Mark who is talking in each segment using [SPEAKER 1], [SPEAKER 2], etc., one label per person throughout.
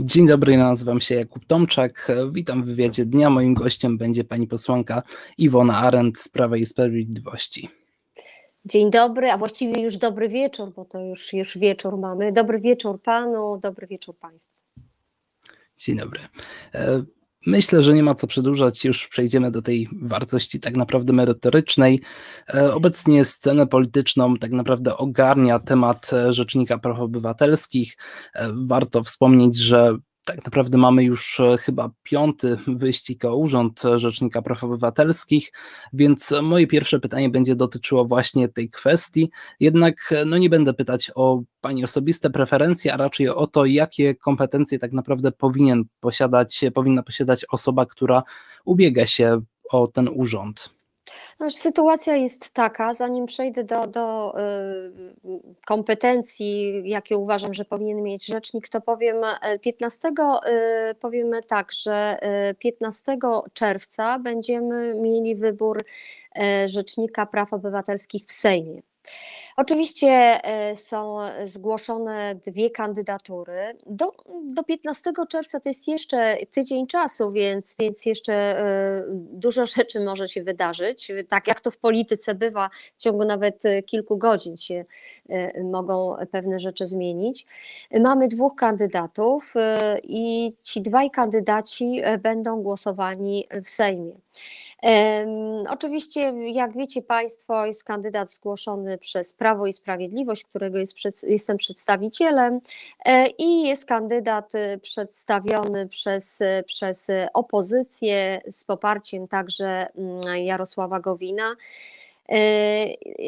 [SPEAKER 1] Dzień dobry, nazywam się Jakub Tomczak. Witam w wywiadzie dnia. Moim gościem będzie pani posłanka Iwona Arendt z Prawa i Sprawiedliwości.
[SPEAKER 2] Dzień dobry, a właściwie już dobry wieczór, bo to już, już wieczór mamy. Dobry wieczór panu, dobry wieczór państwu.
[SPEAKER 1] Dzień dobry. E, myślę, że nie ma co przedłużać, już przejdziemy do tej wartości tak naprawdę merytorycznej. E, obecnie scenę polityczną tak naprawdę ogarnia temat e, Rzecznika Praw Obywatelskich. Warto wspomnieć, że tak naprawdę mamy już e, chyba piąty wyścig o Urząd Rzecznika Praw Obywatelskich, więc moje pierwsze pytanie będzie dotyczyło właśnie tej kwestii. Jednak e, no nie będę pytać o Pani osobiste preferencje, a raczej o to, jakie kompetencje tak naprawdę powinien posiadać, powinna posiadać osoba, która ubiega się o ten urząd.
[SPEAKER 2] No, sytuacja jest taka, zanim przejdę do, do y, kompetencji, jakie uważam, że powinien mieć rzecznik, to powiem 15, e, y, powiemy tak, że 15 e, czerwca będziemy mieli wybór Rzecznika Praw Obywatelskich w Sejmie. Oczywiście e, są zgłoszone dwie kandydatury. Do, do 15 czerwca to jest jeszcze tydzień czasu, więc, więc jeszcze e, dużo rzeczy może się wydarzyć. Tak jak to w polityce bywa, w ciągu nawet kilku godzin się e, mogą pewne rzeczy zmienić. Mamy dwóch kandydatów i ci dwaj kandydaci będą głosowani w Sejmie. Oczywiście, jak wiecie Państwo, jest kandydat zgłoszony przez Prawo i Sprawiedliwość, którego jest przed, jestem przedstawicielem, e, i jest kandydat y, przedstawiony przez, przez opozycję z poparciem także mm, Jarosława Gowina. E,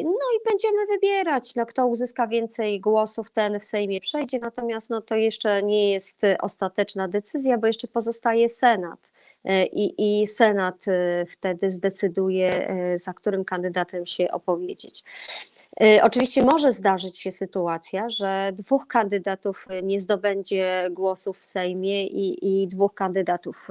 [SPEAKER 2] no i będziemy wybierać, no, kto uzyska więcej głosów, ten w Sejmie przejdzie, natomiast no, to jeszcze nie jest ostateczna decyzja, bo jeszcze pozostaje Senat. E, i, i Senat e, wtedy zdecyduje, e, za którym kandydatem się opowiedzieć. Oczywiście może zdarzyć się sytuacja, że dwóch kandydatów nie zdobędzie głosów w Sejmie i, i dwóch kandydatów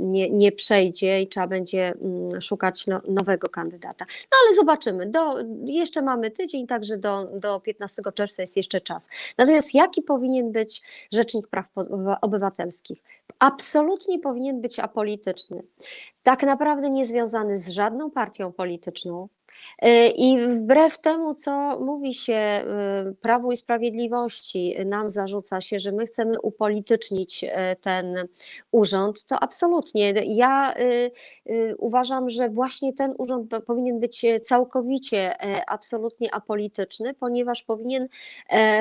[SPEAKER 2] nie, nie przejdzie i trzeba będzie mm, szukać no, nowego kandydata. No ale zobaczymy. Do, jeszcze mamy tydzień, także do, do 15 czerwca jest jeszcze czas. Natomiast jaki powinien być Rzecznik Praw Obywatelskich? Absolutnie powinien być apolityczny. Tak naprawdę nie związany z żadną partią polityczną. Y, I wbrew temu, co mówi się y, Prawu i Sprawiedliwości, nam zarzuca się, że my chcemy upolitycznić y, ten urząd, to absolutnie. Ja uważam, że właśnie ten urząd powinien być całkowicie, absolutnie apolityczny, ponieważ powinien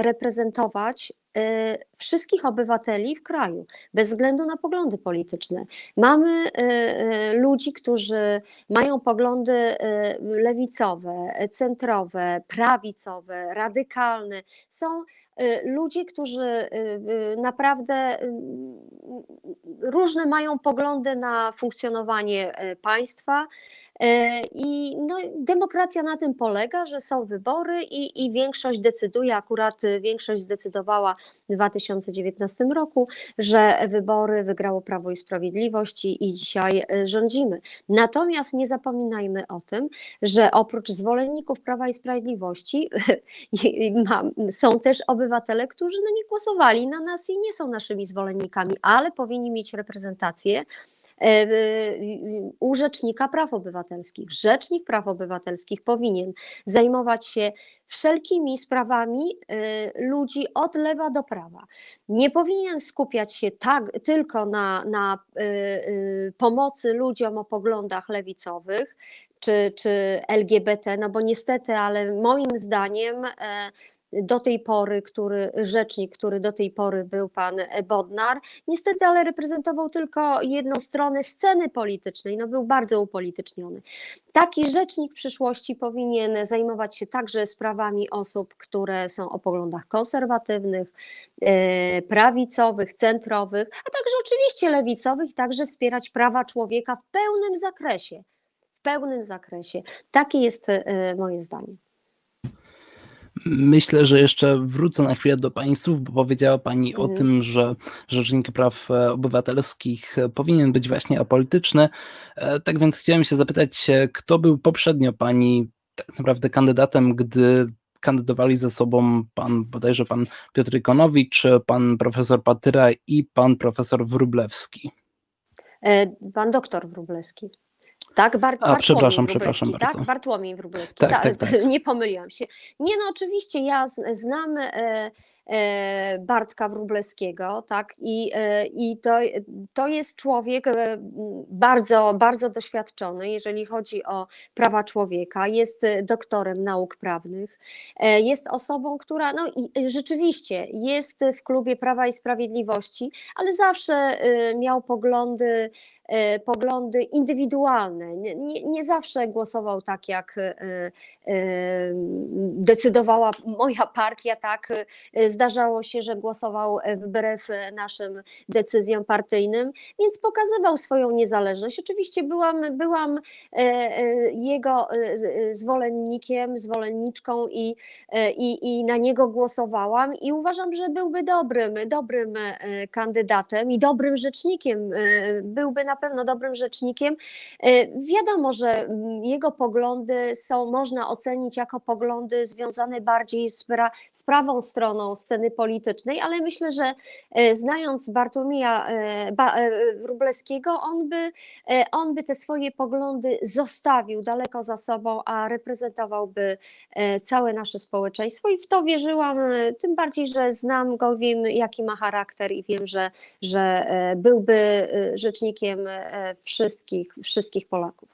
[SPEAKER 2] reprezentować Y, wszystkich obywateli w kraju, bez względu na poglądy polityczne. Mamy y, y, ludzi, którzy mają poglądy lewicowe, centrowe, prawicowe, radykalne. Są ludzie, którzy naprawdę różne mają poglądy na funkcjonowanie państwa, I no, demokracja na tym polega, że są wybory i, i większość decyduje, akurat większość zdecydowała w 2019 roku, że wybory wygrało Prawo i Sprawiedliwość i, i dzisiaj rządzimy. Natomiast nie zapominajmy o tym, że oprócz zwolenników Prawa i Sprawiedliwości są też obywatele, którzy no, nie głosowali na nas i nie są naszymi zwolennikami, ale powinni mieć reprezentację E, u Rzecznika Praw Obywatelskich. Rzecznik Praw Obywatelskich powinien zajmować się wszelkimi sprawami e, ludzi od lewa do prawa. Nie powinien skupiać się tak tylko na, na e, pomocy ludziom o poglądach lewicowych, czy, czy LGBT, no bo niestety, ale moim zdaniem do tej pory, który rzecznik, który do tej pory był pan Bodnar, niestety, ale reprezentował tylko jedną stronę sceny politycznej, no był bardzo upolityczniony. Taki rzecznik w przyszłości powinien zajmować się także sprawami osób, które są o poglądach konserwatywnych, e, prawicowych, centrowych, a także oczywiście lewicowych, także wspierać prawa człowieka w pełnym zakresie. W pełnym zakresie. Takie jest e, moje zdanie.
[SPEAKER 1] Myślę, że jeszcze wrócę na chwilę do Pani słów, bo powiedziała Pani mhm. o tym, że Rzecznik Praw e, Obywatelskich e, powinien być właśnie apolityczny. E, tak więc chciałem się zapytać, kto był poprzednio Pani tak naprawdę kandydatem, gdy kandydowali ze sobą pan, bodajże pan Piotr Ikonowicz, pan profesor Patyra i pan profesor Wróblewski.
[SPEAKER 2] E, pan doktor Wróblewski. Tak, Bar
[SPEAKER 1] A, przepraszam, przepraszam
[SPEAKER 2] tak?
[SPEAKER 1] bardzo.
[SPEAKER 2] Bartłomiej Wróblewski.
[SPEAKER 1] Tak,
[SPEAKER 2] Ta-
[SPEAKER 1] tak, tak.
[SPEAKER 2] Nie pomyliłam się. Nie, no oczywiście, ja znam e, e, Bartka Wróblewskiego, tak, i, e, i to, to jest człowiek bardzo, bardzo doświadczony, jeżeli chodzi o prawa człowieka, jest doktorem nauk prawnych, jest osobą, która, no i rzeczywiście jest w klubie Prawa i Sprawiedliwości, ale zawsze miał poglądy, poglądy indywidualne. Nie, nie, zawsze głosował tak, jak e, e, decydowała moja partia, tak. e, Zdarzało się, że głosował e, wbrew e, naszym decyzjom partyjnym, więc pokazywał swoją niezależność. Oczywiście byłam, byłam e, e, jego e, e, zwolennikiem, zwolenniczką i, e, i, i na niego głosowałam i uważam, że byłby dobrym, dobrym e, kandydatem i dobrym rzecznikiem. e, Byłby na pewno dobrym rzecznikiem. E, Wiadomo, że mm, jego poglądy są, można ocenić jako poglądy związane bardziej z, pra, z prawą stroną sceny politycznej, ale myślę, że e, znając Bartłomieja e, ba, Wróblewskiego, on by, on by te swoje poglądy zostawił daleko za sobą, a reprezentowałby całe nasze społeczeństwo i w to wierzyłam, tym bardziej, że znam go, wiem jaki ma charakter i wiem, że, że byłby rzecznikiem e, wszystkich, wszystkich Polaków.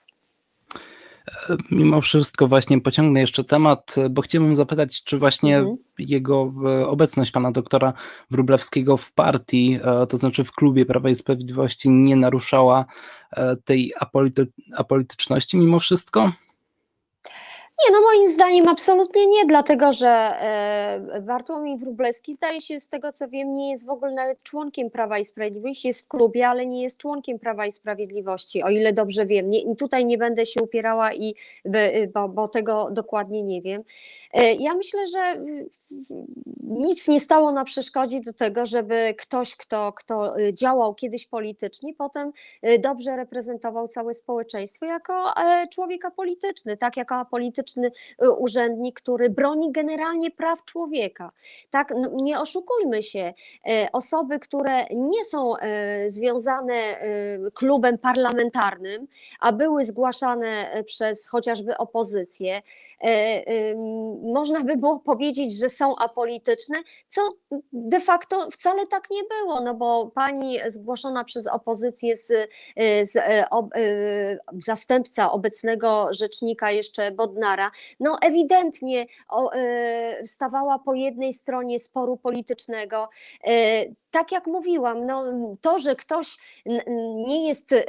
[SPEAKER 1] Mimo wszystko właśnie pociągnę jeszcze temat, bo chciałbym zapytać, czy właśnie
[SPEAKER 2] Mhm.
[SPEAKER 1] jego e, obecność pana doktora Wróblewskiego w partii, e, to znaczy w klubie Prawa i Sprawiedliwości nie naruszała e, tej apolity, apolityczności mimo wszystko?
[SPEAKER 2] Nie, no moim zdaniem absolutnie nie, dlatego że e, Bartłomiej Wróblewski zdaje się z tego co wiem nie jest w ogóle nawet członkiem Prawa i Sprawiedliwości, jest w klubie, ale nie jest członkiem Prawa i Sprawiedliwości, o ile dobrze wiem. Nie, tutaj nie będę się upierała, i, by- bo, bo tego dokładnie nie wiem. E, Ja myślę, że nic nie stało na przeszkodzie do tego, żeby ktoś, kto, kto y, działał kiedyś politycznie, potem y, dobrze reprezentował całe społeczeństwo jako e, człowiek apolityczny, tak, jako apolityczny y, urzędnik, który broni generalnie praw człowieka. Tak, nie oszukujmy się, e, osoby, które nie są e, związane e, klubem parlamentarnym, a były zgłaszane przez chociażby opozycję, można by było powiedzieć, że są apolityczne, co de facto wcale tak nie było, no bo pani zgłoszona przez opozycję z, z y, zastępca obecnego rzecznika jeszcze Bodnara, no ewidentnie y, stawała po jednej stronie sporu politycznego. Tak jak mówiłam, no, to, że ktoś nie jest y,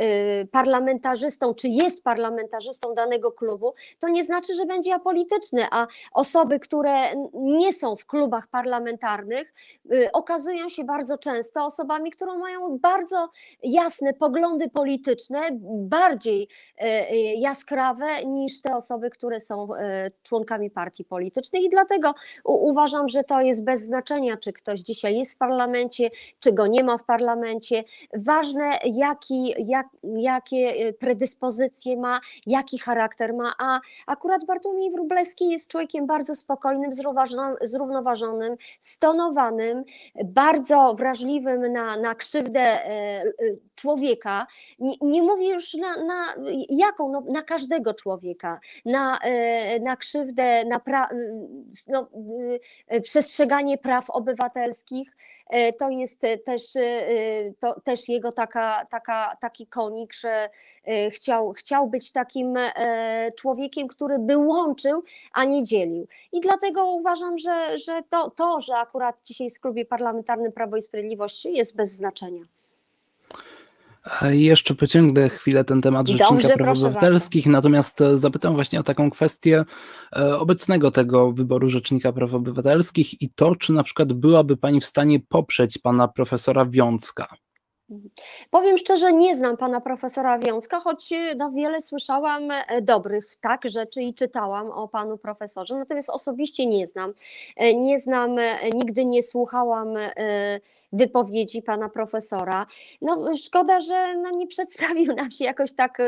[SPEAKER 2] parlamentarzystą, czy jest parlamentarzystą danego klubu, to nie znaczy, że będzie apolityczny, a osoby, które nie są w klubach parlamentarnych, y, okazują się bardzo często osobami, które mają bardzo jasne poglądy polityczne, bardziej y, jaskrawe niż te osoby, które są członkami partii politycznych. I dlatego uważam, że to jest bez znaczenia, czy ktoś dzisiaj jest w parlamencie, czy go nie ma w parlamencie. Ważne, jaki, jak, jakie y, predyspozycje ma, jaki charakter ma, a akurat Bartłomiej Wróblewski jest człowiekiem bardzo spokojnym, zrównoważonym, stonowanym, bardzo wrażliwym na, na krzywdę e, e, człowieka. Nie, nie mówię już na, na jaką, no, na każdego człowieka, na, e, na krzywdę, na pra, no, e, przestrzeganie praw obywatelskich. E, To jest też, to, też jego taka, taka, taki konik, że e, chciał, chciał być takim człowiekiem, który by łączył, a nie dzielił. I dlatego uważam, że, że to, to, że akurat dzisiaj w klubie parlamentarnym Prawo i Sprawiedliwość jest bez znaczenia.
[SPEAKER 1] Jeszcze pociągnę chwilę ten temat
[SPEAKER 2] Dobrze,
[SPEAKER 1] Rzecznika Praw Obywatelskich, natomiast e, zapytam właśnie o taką kwestię e, obecnego tego wyboru Rzecznika Praw Obywatelskich i to, czy na przykład byłaby Pani w stanie poprzeć Pana profesora Wiącka.
[SPEAKER 2] Powiem szczerze, nie znam pana profesora Wiązka, choć no, wiele słyszałam e, dobrych tak, rzeczy i czytałam o panu profesorze, natomiast osobiście nie znam. E, nie znam, e, nigdy nie słuchałam wypowiedzi pana profesora. No, szkoda, że no, nie przedstawił nam się jakoś tak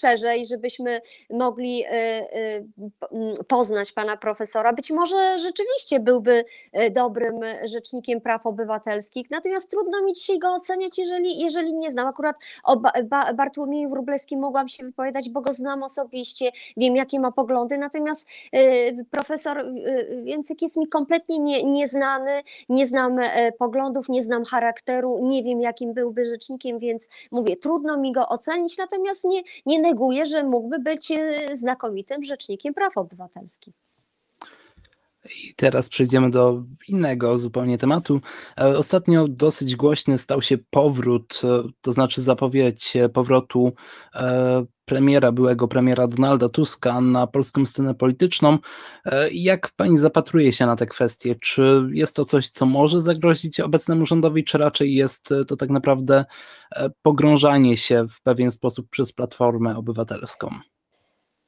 [SPEAKER 2] szerzej, żebyśmy mogli poznać pana profesora. Być może rzeczywiście byłby dobrym rzecznikiem praw obywatelskich, natomiast trudno mi dzisiaj go oceniać, jeżeli, jeżeli nie znam. Akurat o ba, ba, Bartłomieju Wróblewskim mogłam się wypowiadać, bo go znam osobiście, wiem jakie ma poglądy, natomiast y, profesor y, Więcyk jest mi kompletnie nie, nieznany, nie znam y, poglądów, nie znam charakteru, nie wiem jakim byłby rzecznikiem, więc mówię, trudno mi go ocenić, natomiast nie, nie neguję, że mógłby być y, znakomitym rzecznikiem praw obywatelskich.
[SPEAKER 1] I teraz przejdziemy do innego zupełnie tematu. E, ostatnio dosyć głośny stał się powrót, e, to znaczy zapowiedź powrotu e, premiera, byłego premiera Donalda Tuska na polską scenę polityczną. Jak pani zapatruje się na te kwestie? Czy jest to coś, co może zagrozić obecnemu rządowi, czy raczej jest to tak naprawdę pogrążanie się w pewien sposób przez Platformę Obywatelską?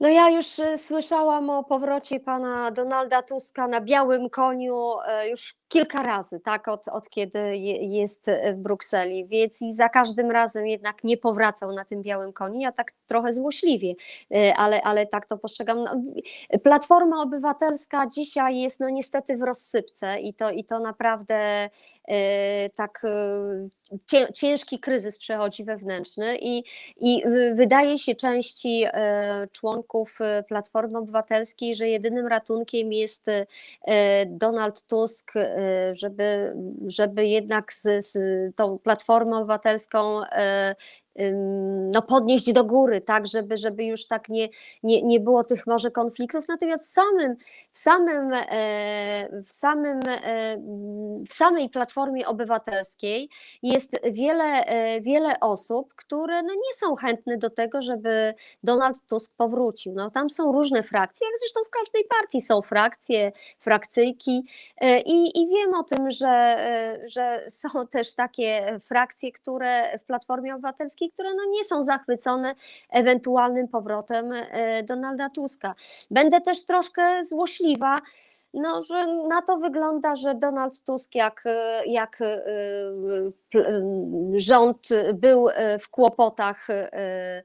[SPEAKER 2] No ja już y, słyszałam o powrocie pana Donalda Tuska na białym koniu e, już kilka razy, tak, od, od kiedy jest w Brukseli, więc i za każdym razem jednak nie powracał na tym białym koniu, ja tak trochę złośliwie, e, ale, ale tak to postrzegam. No, Platforma Obywatelska dzisiaj jest no niestety w rozsypce i to, i to naprawdę e, tak ciężki kryzys przechodzi wewnętrzny i, i wydaje się części członków Platformy Obywatelskiej, że jedynym ratunkiem jest Donald Tusk, żeby, żeby jednak z, z tą Platformą Obywatelską e, no, podnieść do góry, tak, żeby, żeby już tak nie, nie, nie było tych może konfliktów. Natomiast samym, w samym, e, w samym, e, w samej Platformie Obywatelskiej jest wiele, e, wiele osób, które no nie są chętne do tego, żeby Donald Tusk powrócił. No, tam są różne frakcje, jak zresztą w każdej partii są frakcje, frakcyjki i, i wiem o tym, że, że są też takie frakcje, które w Platformie Obywatelskiej które no nie są zachwycone ewentualnym powrotem e, Donalda Tuska. Będę też troszkę złośliwa, no, że na to wygląda, że Donald Tusk, jak, jak e, rząd był w kłopotach, e,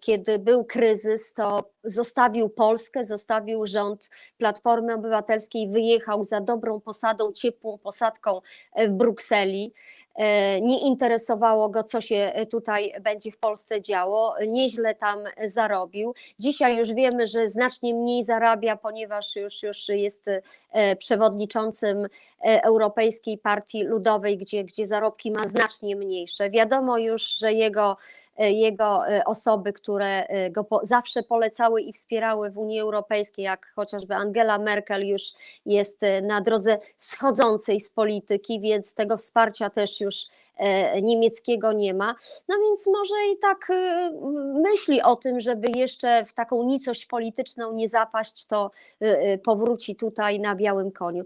[SPEAKER 2] kiedy był kryzys, to zostawił Polskę, zostawił rząd Platformy Obywatelskiej, wyjechał za dobrą posadą, ciepłą posadką w Brukseli. E, nie interesowało go, co się tutaj będzie w Polsce działo, nieźle tam zarobił. Dzisiaj już wiemy, że znacznie mniej zarabia, ponieważ już, już jest e, przewodniczącym e, Europejskiej Partii Ludowej, gdzie, gdzie zarobki ma znacznie mniejsze. Wiadomo już, że jego jego osoby, które go po, zawsze polecały i wspierały w Unii Europejskiej, jak chociażby Angela Merkel już jest na drodze schodzącej z polityki, więc tego wsparcia też już e, niemieckiego nie ma. No więc może i tak e, myśli o tym, żeby jeszcze w taką nicość polityczną nie zapaść, to e, powróci tutaj na białym koniu.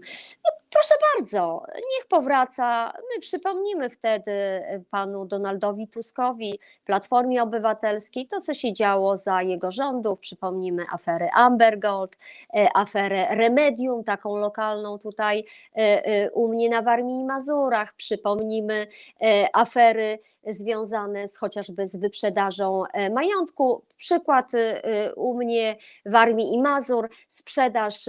[SPEAKER 2] Proszę bardzo, niech powraca. My przypomnimy wtedy panu Donaldowi Tuskowi, Platformie Obywatelskiej, to co się działo za jego rządów. Przypomnimy aferę Amber Gold, e, aferę Remedium, taką lokalną tutaj e, e, u mnie na Warmii i Mazurach. Przypomnimy afery związane z chociażby z wyprzedażą majątku. Przykład u mnie w Armii i Mazur, sprzedaż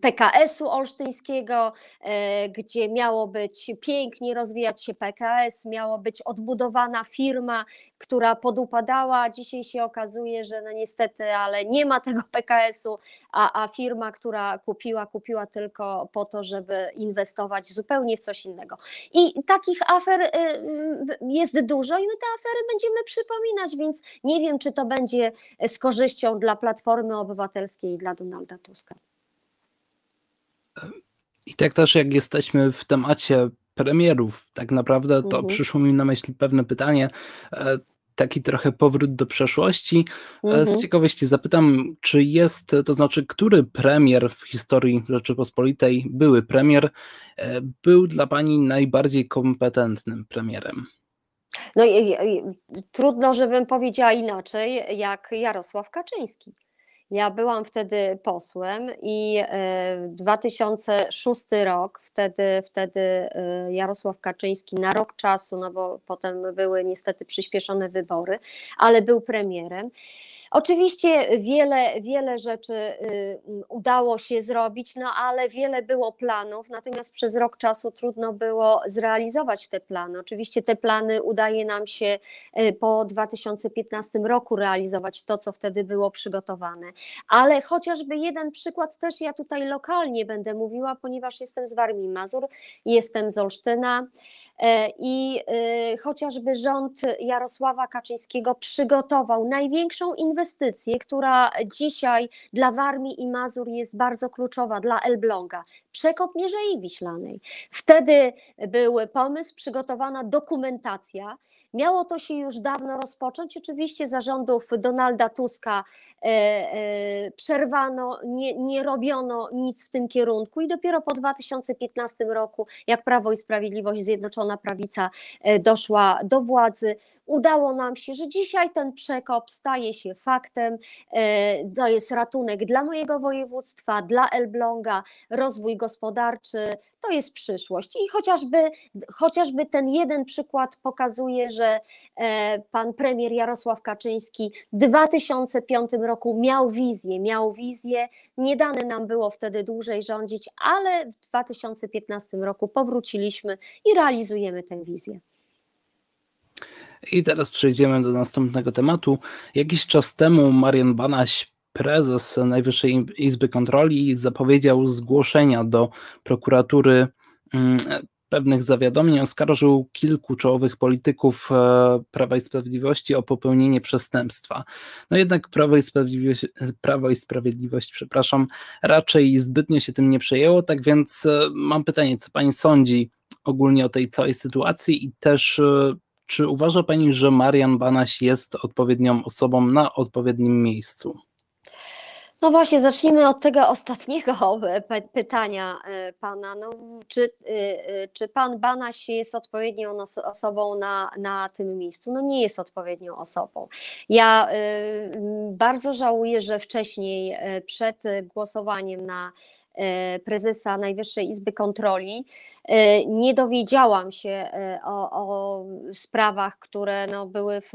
[SPEAKER 2] PKS-u olsztyńskiego, e, gdzie miało być pięknie rozwijać się PKS, miało być odbudowana firma, która podupadała. Dzisiaj się okazuje, że no niestety, ale nie ma tego PKS-u, a, a firma, która kupiła, kupiła tylko po to, żeby inwestować zupełnie w coś innego. I takich afer y, jest dużo i my te afery będziemy przypominać, więc nie wiem, czy to będzie z korzyścią dla Platformy Obywatelskiej i dla Donalda Tuska.
[SPEAKER 1] I tak też jak jesteśmy w temacie premierów, tak naprawdę to mhm. przyszło mi na myśl pewne pytanie. E, taki trochę powrót do przeszłości.
[SPEAKER 2] Mhm.
[SPEAKER 1] Z ciekawości zapytam, czy jest, to znaczy, który premier w historii Rzeczypospolitej, były premier, e, był dla Pani najbardziej kompetentnym premierem?
[SPEAKER 2] No i, i trudno, żebym powiedziała inaczej, jak Jarosław Kaczyński. Ja byłam wtedy posłem i e, 2006 rok, wtedy, wtedy e, Jarosław Kaczyński na rok czasu, no bo potem były niestety przyspieszone wybory, ale był premierem. Oczywiście wiele, wiele rzeczy y, udało się zrobić, no ale wiele było planów, natomiast przez rok czasu trudno było zrealizować te plany. Oczywiście te plany udaje nam się y, po 2015 roku realizować to, co wtedy było przygotowane. Ale chociażby jeden przykład też ja tutaj lokalnie będę mówiła, ponieważ jestem z Warmii Mazur, jestem z Olsztyna e, i y, chociażby rząd Jarosława Kaczyńskiego przygotował największą inwestycję, która dzisiaj dla Warmii i Mazur jest bardzo kluczowa, dla Elbląga, przekop Mierzei Wiślanej. Wtedy był pomysł, przygotowana dokumentacja, Miało to się już dawno rozpocząć. Oczywiście zarządów Donalda Tuska e, e, przerwano, nie, nie robiono nic w tym kierunku i dopiero po 2015 roku, jak Prawo i Sprawiedliwość, Zjednoczona Prawica e, doszła do władzy, udało nam się, że dzisiaj ten przekop staje się faktem. To jest ratunek dla mojego województwa, dla Elbląga, rozwój gospodarczy, to jest przyszłość. I chociażby, chociażby ten jeden przykład pokazuje, że pan premier Jarosław Kaczyński w 2005 roku miał wizję, miał wizję. Nie dane nam było wtedy dłużej rządzić, ale w 2015 roku powróciliśmy i realizujemy tę wizję.
[SPEAKER 1] I teraz przejdziemy do następnego tematu. Jakiś czas temu Marian Banaś, prezes Najwyższej Izby Kontroli, zapowiedział zgłoszenia do prokuratury pewnych zawiadomień oskarżył kilku czołowych polityków e, Prawa i Sprawiedliwości o popełnienie przestępstwa. No jednak Prawo i Sprawiedliwość, Prawo i Sprawiedliwość przepraszam, raczej zbytnio się tym nie przejęło, tak więc e, mam pytanie, co pani sądzi ogólnie o tej całej sytuacji i też e, czy uważa pani, że Marian Banaś jest odpowiednią osobą na odpowiednim miejscu?
[SPEAKER 2] No właśnie, zacznijmy od tego ostatniego pytania e, pana. No, czy, e, e, czy pan Banaś jest odpowiednią osobą na, na tym miejscu? No nie jest odpowiednią osobą. Ja bardzo żałuję, że wcześniej przed głosowaniem na E, prezesa Najwyższej Izby Kontroli. E, nie dowiedziałam się e, o, o sprawach, które no były w,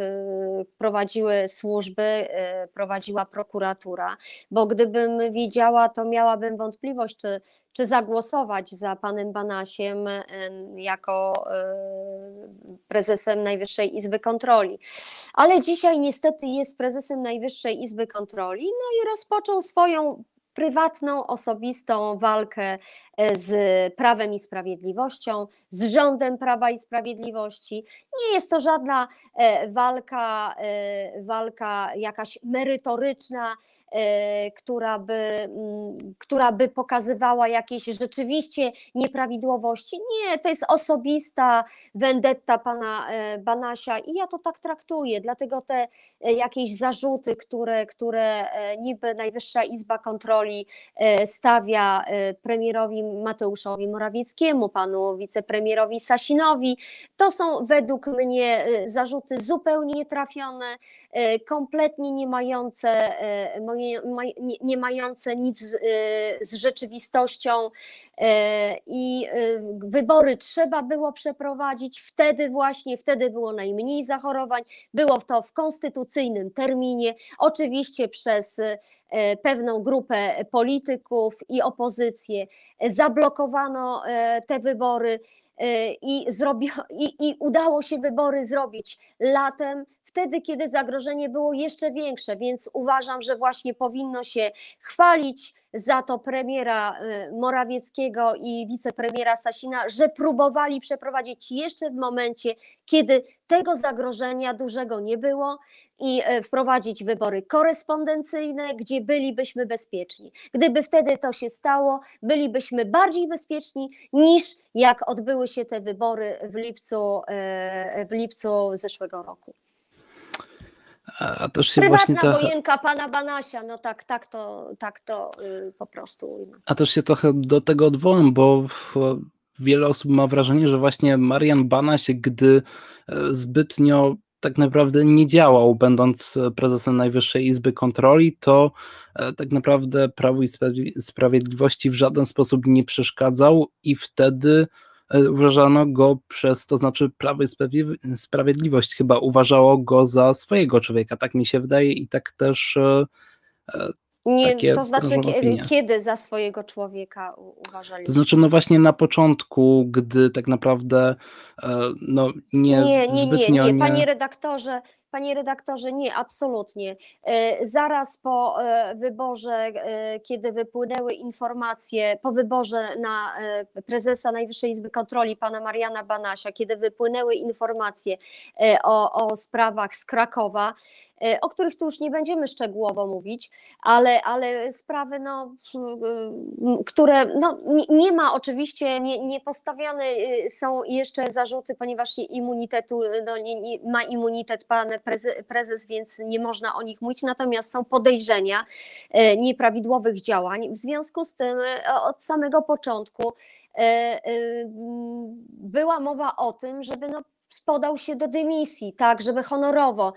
[SPEAKER 2] prowadziły służby, prowadziła prokuratura, bo gdybym wiedziała, to miałabym wątpliwość, czy, czy zagłosować za panem Banasiem jako prezesem Najwyższej Izby Kontroli. Ale dzisiaj niestety jest prezesem Najwyższej Izby Kontroli, no i rozpoczął swoją prywatną, osobistą walkę e, z prawem i sprawiedliwością, z rządem prawa i sprawiedliwości. Nie jest to żadna e, walka, e, walka jakaś merytoryczna, która by, mm, która by pokazywała jakieś rzeczywiście nieprawidłowości. Nie, to jest osobista vendetta pana e, Banasia i ja to tak traktuję, dlatego te e, jakieś zarzuty, które, które niby Najwyższa Izba Kontroli stawia premierowi Mateuszowi Morawieckiemu, panu wicepremierowi Sasinowi, to są według mnie zarzuty zupełnie nietrafione, kompletnie nie mające moje nie, nie mające nic z, y, z rzeczywistością y, i y, wybory trzeba było przeprowadzić. Wtedy właśnie, wtedy było najmniej zachorowań, było to w konstytucyjnym terminie, oczywiście przez pewną grupę polityków i opozycję. Zablokowano te wybory i, zrobi, i, i udało się wybory zrobić latem wtedy, kiedy zagrożenie było jeszcze większe, więc uważam, że właśnie powinno się chwalić za to premiera y, Morawieckiego i wicepremiera Sasina, że próbowali przeprowadzić jeszcze w momencie, kiedy tego zagrożenia dużego nie było i y, wprowadzić wybory korespondencyjne, gdzie bylibyśmy bezpieczni. Gdyby wtedy to się stało, bylibyśmy bardziej bezpieczni niż jak odbyły się te wybory w lipcu, y, w lipcu zeszłego roku.
[SPEAKER 1] A, też się
[SPEAKER 2] Prywatna
[SPEAKER 1] właśnie trochę,
[SPEAKER 2] wojenka pana Banasia, no tak, tak to, tak to y, po prostu
[SPEAKER 1] a też się trochę do tego odwołam, bo wiele osób ma wrażenie, że właśnie Marian Banaś, gdy e, zbytnio tak naprawdę nie działał, będąc e, prezesem Najwyższej Izby Kontroli, to e, tak naprawdę Prawu i Sprawi- Sprawiedliwości w żaden sposób nie przeszkadzał i wtedy uważano go przez, to znaczy Prawo i Sprawi- Sprawiedliwość chyba uważało go za swojego człowieka, tak mi się wydaje i tak też e, e,
[SPEAKER 2] Nie,
[SPEAKER 1] Takie
[SPEAKER 2] to znaczy, kiedy za swojego człowieka uważali?
[SPEAKER 1] To znaczy, no właśnie na początku, gdy tak naprawdę e, no, nie,
[SPEAKER 2] Nie, nie, nie, nie, panie redaktorze, panie redaktorze, nie, absolutnie. E, Zaraz po e, wyborze, e, kiedy wypłynęły informacje, po wyborze na prezesa Najwyższej Izby Kontroli, pana Mariana Banasia, kiedy wypłynęły informacje o, o sprawach z Krakowa, o których tu już nie będziemy szczegółowo mówić, ale, ale sprawy, no, które no, nie- ma oczywiście, nie, nie postawiane y, są jeszcze zarzuty, ponieważ nie immunitetu, no, nie, nie, ma immunitet pan prezes, więc nie można o nich mówić, natomiast są podejrzenia e, nieprawidłowych działań. W związku z tym e, od samego początku e, była mowa o tym, żeby no, podał się do dymisji, tak, żeby honorowo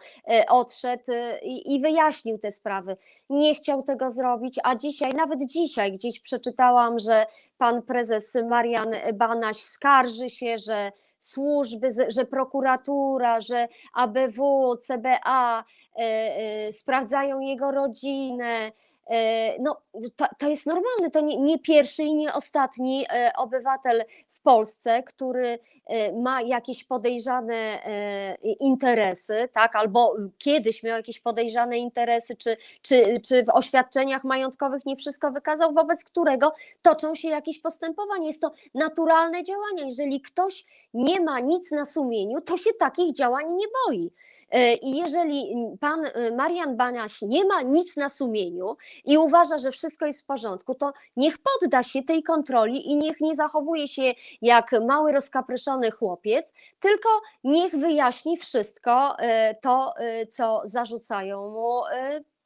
[SPEAKER 2] odszedł i wyjaśnił te sprawy. Nie chciał tego zrobić, a dzisiaj, nawet dzisiaj gdzieś przeczytałam, że pan prezes Marian Banaś skarży się, że służby, że prokuratura, że ABW, CBA e, e, sprawdzają jego rodzinę. E, No, to, to jest normalne, to nie, nie pierwszy i nie ostatni obywatel Polsce, który e, ma jakieś podejrzane e, interesy, tak, albo kiedyś miał jakieś podejrzane interesy, czy, czy, czy w oświadczeniach majątkowych nie wszystko wykazał, wobec którego toczą się jakieś postępowania. Jest to naturalne działanie. Jeżeli ktoś nie ma nic na sumieniu, to się takich działań nie boi. E, I jeżeli pan e, Marian Banaś nie ma nic na sumieniu i uważa, że wszystko jest w porządku, to niech podda się tej kontroli i niech nie zachowuje się jak mały, rozkapryszony chłopiec, tylko niech wyjaśni wszystko e, to, co zarzucają mu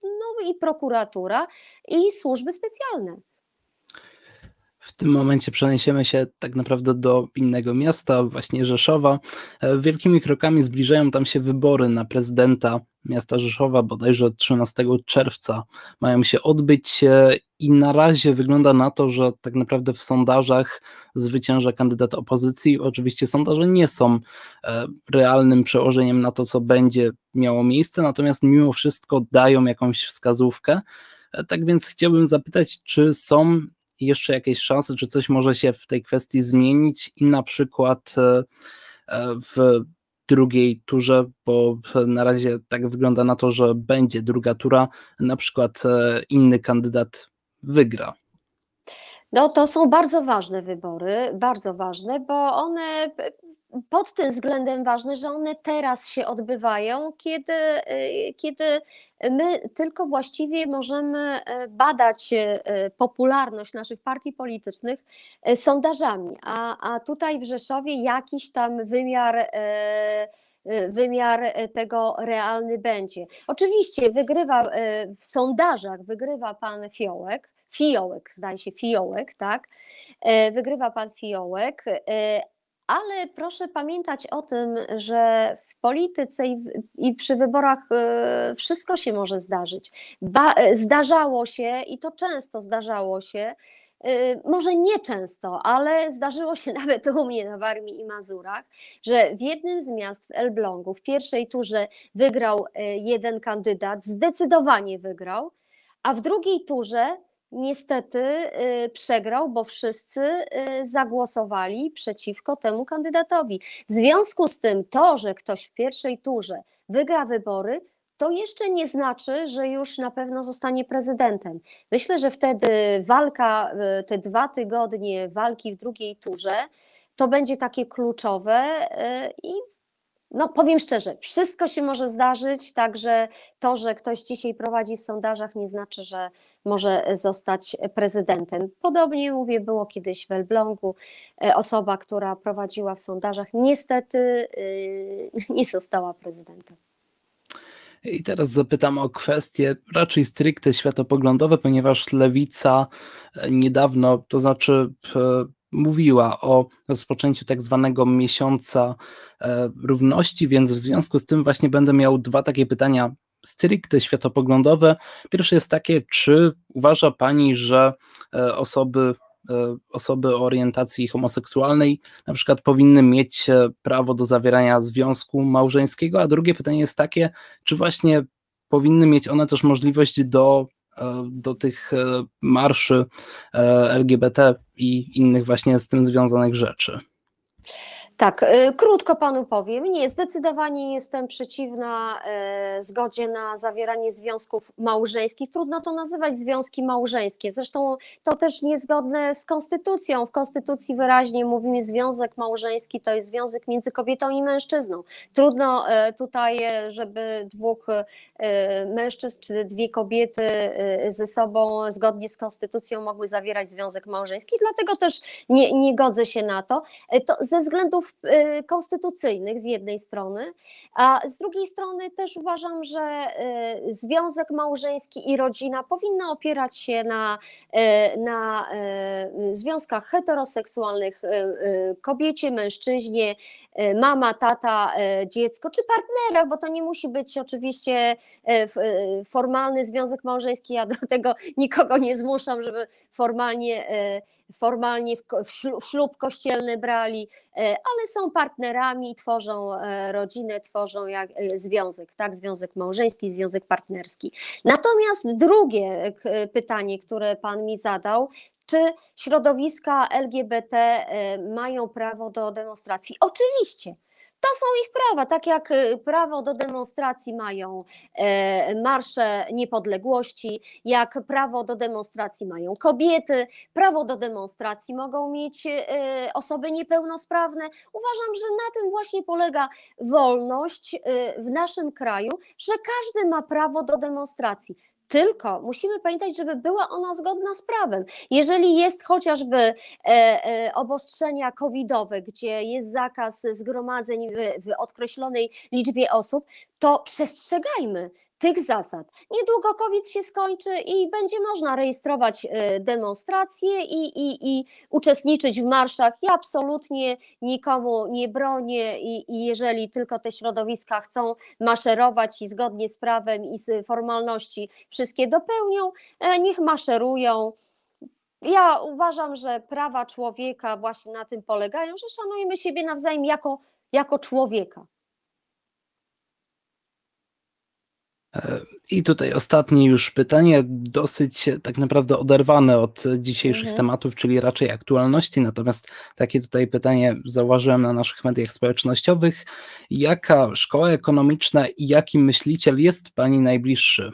[SPEAKER 2] no i prokuratura i służby specjalne.
[SPEAKER 1] W tym momencie przeniesiemy się tak naprawdę do innego miasta, właśnie Rzeszowa. E, Wielkimi krokami zbliżają tam się wybory na prezydenta miasta Rzeszowa, bodajże 13 czerwca mają się odbyć e, i na razie wygląda na to, że tak naprawdę w sondażach zwycięża kandydat opozycji. Oczywiście sondaże nie są e, realnym przełożeniem na to, co będzie miało miejsce, natomiast mimo wszystko dają jakąś wskazówkę. Tak więc chciałbym zapytać, czy są jeszcze jakieś szanse, czy coś może się w tej kwestii zmienić i na przykład e, e, w drugiej turze, bo na razie tak wygląda na to, że będzie druga tura, na przykład e, inny kandydat wygra.
[SPEAKER 2] No to są bardzo ważne wybory, bardzo ważne, bo one pod tym względem ważne, że one teraz się odbywają, kiedy, y, kiedy my tylko właściwie możemy e, badać e, popularność naszych partii politycznych e, sondażami, a, a tutaj w Rzeszowie jakiś tam wymiar e, e, wymiar e, tego realny będzie. Oczywiście wygrywa e, w sondażach wygrywa pan Fiołek, Fiołek, zdaje się, Fiołek, tak? E, Wygrywa pan Fiołek, e, ale proszę pamiętać o tym, że w polityce i, w- i przy wyborach e, wszystko się może zdarzyć. Ba, e, zdarzało się i to często zdarzało się, e, może nie często, ale zdarzyło się nawet u mnie na Warmii i Mazurach, że w jednym z miast w Elblągu w pierwszej turze wygrał jeden kandydat, zdecydowanie wygrał, a w drugiej turze niestety y, przegrał, bo wszyscy y, zagłosowali przeciwko temu kandydatowi. W związku z tym to, że ktoś w pierwszej turze wygra wybory, to jeszcze nie znaczy, że już na pewno zostanie prezydentem. Myślę, że wtedy walka, y, te dwa tygodnie walki w drugiej turze, to będzie takie kluczowe i no powiem szczerze, wszystko się może zdarzyć, także to, że ktoś dzisiaj prowadzi w sondażach, nie znaczy, że może zostać prezydentem. Podobnie mówię, było kiedyś w Elblągu. e, Osoba, która prowadziła w sondażach, niestety yy, nie została prezydentem.
[SPEAKER 1] I teraz zapytam o kwestie raczej stricte światopoglądowe, ponieważ lewica e, niedawno, to znaczy mówiła o rozpoczęciu tak zwanego miesiąca e, równości, więc w związku z tym właśnie będę miał dwa takie pytania stricte światopoglądowe. Pierwsze jest takie, czy uważa Pani, że e, osoby e, osoby o orientacji homoseksualnej na przykład powinny mieć prawo do zawierania związku małżeńskiego, a drugie pytanie jest takie, czy właśnie powinny mieć one też możliwość do do tych e, marszy e, LGBT i innych właśnie z tym związanych rzeczy.
[SPEAKER 2] Tak, y, krótko panu powiem. Nie, zdecydowanie jestem przeciwna y, zgodzie na zawieranie związków małżeńskich. Trudno to nazywać związki małżeńskie. Zresztą to też niezgodne z konstytucją. W konstytucji wyraźnie mówimy, związek małżeński to jest związek między kobietą i mężczyzną. Trudno y, tutaj, żeby dwóch mężczyzn czy dwie kobiety ze sobą zgodnie z konstytucją mogły zawierać związek małżeński. Dlatego też nie, nie godzę się na to. To ze względów Y, konstytucyjnych z jednej strony, a z drugiej strony też uważam, że y, związek małżeński i rodzina powinna opierać się na, y, na związkach heteroseksualnych kobiecie, mężczyźnie, mama, tata, dziecko, czy partnerach, bo to nie musi być oczywiście formalny związek małżeński. Ja do tego nikogo nie zmuszam, żeby formalnie, formalnie w ślub kościelny brali, ale są partnerami, tworzą e, rodzinę, tworzą jak, e, związek, tak, związek małżeński, związek partnerski. Natomiast drugie pytanie, które pan mi zadał, czy środowiska LGBT e, mają prawo do demonstracji? Oczywiście. To są ich prawa, tak jak y, prawo do demonstracji mają e, marsze niepodległości, jak prawo do demonstracji mają kobiety, prawo do demonstracji mogą mieć e, osoby niepełnosprawne. Uważam, że na tym właśnie polega wolność e, w naszym kraju, że każdy ma prawo do demonstracji. Tylko musimy pamiętać, żeby była ona zgodna z prawem. Jeżeli jest chociażby e, e, obostrzenia covidowe, gdzie jest zakaz zgromadzeń w, w liczbie osób, to przestrzegajmy tych zasad. Niedługo COVID się skończy i będzie można rejestrować e, demonstracje i, i, i uczestniczyć w marszach. Ja absolutnie nikomu nie bronię i, i jeżeli tylko te środowiska chcą maszerować i zgodnie z prawem i z formalności wszystkie dopełnią, e, niech maszerują. Ja uważam, że prawa człowieka właśnie na tym polegają, że szanujemy siebie nawzajem jako, jako człowieka.
[SPEAKER 1] I tutaj ostatnie już pytanie, dosyć tak naprawdę oderwane od dzisiejszych mhm. tematów, czyli raczej aktualności. Natomiast takie tutaj pytanie zauważyłem na naszych mediach społecznościowych. Jaka szkoła ekonomiczna i jaki myśliciel jest Pani najbliższy?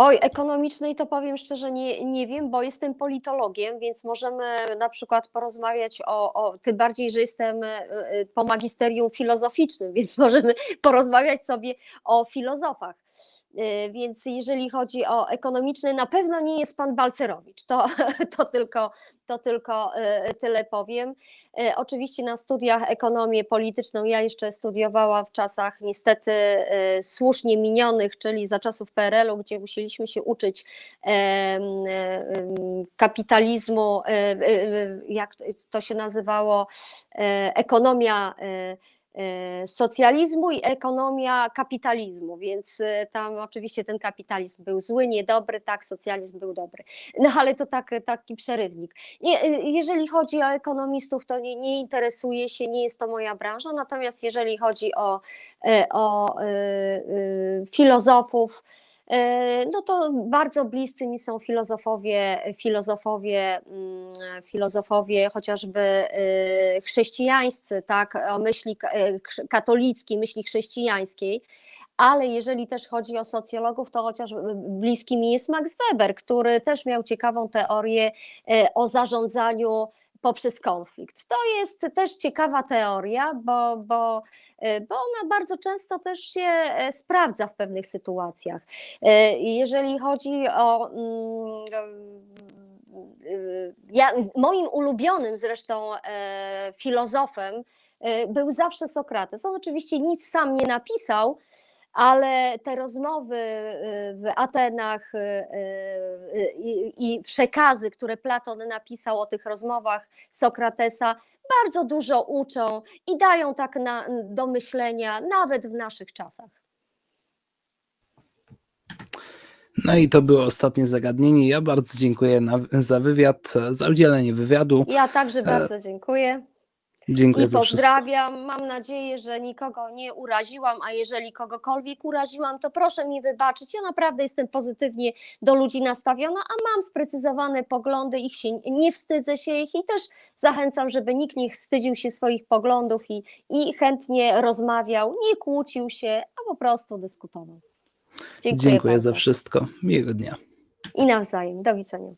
[SPEAKER 2] Oj, ekonomicznej to powiem szczerze nie, nie wiem, bo jestem politologiem, więc możemy na przykład porozmawiać o, o tym bardziej, że jestem e, e, po magisterium filozoficznym, więc możemy porozmawiać sobie o filozofach. Y, więc jeżeli chodzi o ekonomiczny, na pewno nie jest pan Balcerowicz. To, to, tylko, to tylko y, tyle powiem. Y, oczywiście na studiach ekonomię polityczną ja jeszcze studiowałam w czasach niestety słusznie minionych, czyli za czasów PRL-u, gdzie musieliśmy się uczyć kapitalizmu, jak to się nazywało, ekonomia socjalizmu i ekonomia kapitalizmu, więc e, tam oczywiście ten kapitalizm był zły, niedobry, tak, socjalizm był dobry. No ale to tak, taki przerywnik. E, jeżeli chodzi o ekonomistów, to nie, nie interesuje się, nie jest to moja branża, natomiast jeżeli chodzi o, o filozofów, no to bardzo bliscy mi są filozofowie, filozofowie, mm, filozofowie chociażby e, chrześcijańscy, tak, o myśli e, katolickiej, myśli chrześcijańskiej, ale jeżeli też chodzi o socjologów, to chociaż bliski mi jest Max Weber, który też miał ciekawą teorię o zarządzaniu poprzez konflikt. To jest też ciekawa teoria, bo, bo, y, bo ona bardzo często też się e, sprawdza w pewnych sytuacjach. E, jeżeli chodzi o. Mm, ja, moim ulubionym zresztą e, filozofem był zawsze Sokrates. On oczywiście nic sam nie napisał, ale te rozmowy y, w Atenach y, y, i i przekazy, które Platon napisał o tych rozmowach Sokratesa, bardzo dużo uczą i dają tak na, do myślenia nawet w naszych czasach.
[SPEAKER 1] No i to było ostatnie zagadnienie. Ja bardzo dziękuję na, za wywiad, za udzielenie wywiadu.
[SPEAKER 2] Ja także bardzo dziękuję.
[SPEAKER 1] Dziękuję
[SPEAKER 2] I
[SPEAKER 1] za wszystko.
[SPEAKER 2] pozdrawiam. Mam nadzieję, że nikogo nie uraziłam, a jeżeli kogokolwiek uraziłam, to proszę mi wybaczyć. Ja naprawdę jestem pozytywnie do ludzi nastawiona, a mam sprecyzowane poglądy, ich się nie wstydzę się ich i też zachęcam, żeby nikt nie wstydził się swoich poglądów i, i chętnie rozmawiał, nie kłócił się, a po prostu dyskutował. Dziękuję,
[SPEAKER 1] Dziękuję za wszystko. Miłego dnia.
[SPEAKER 2] I nawzajem. Do widzenia.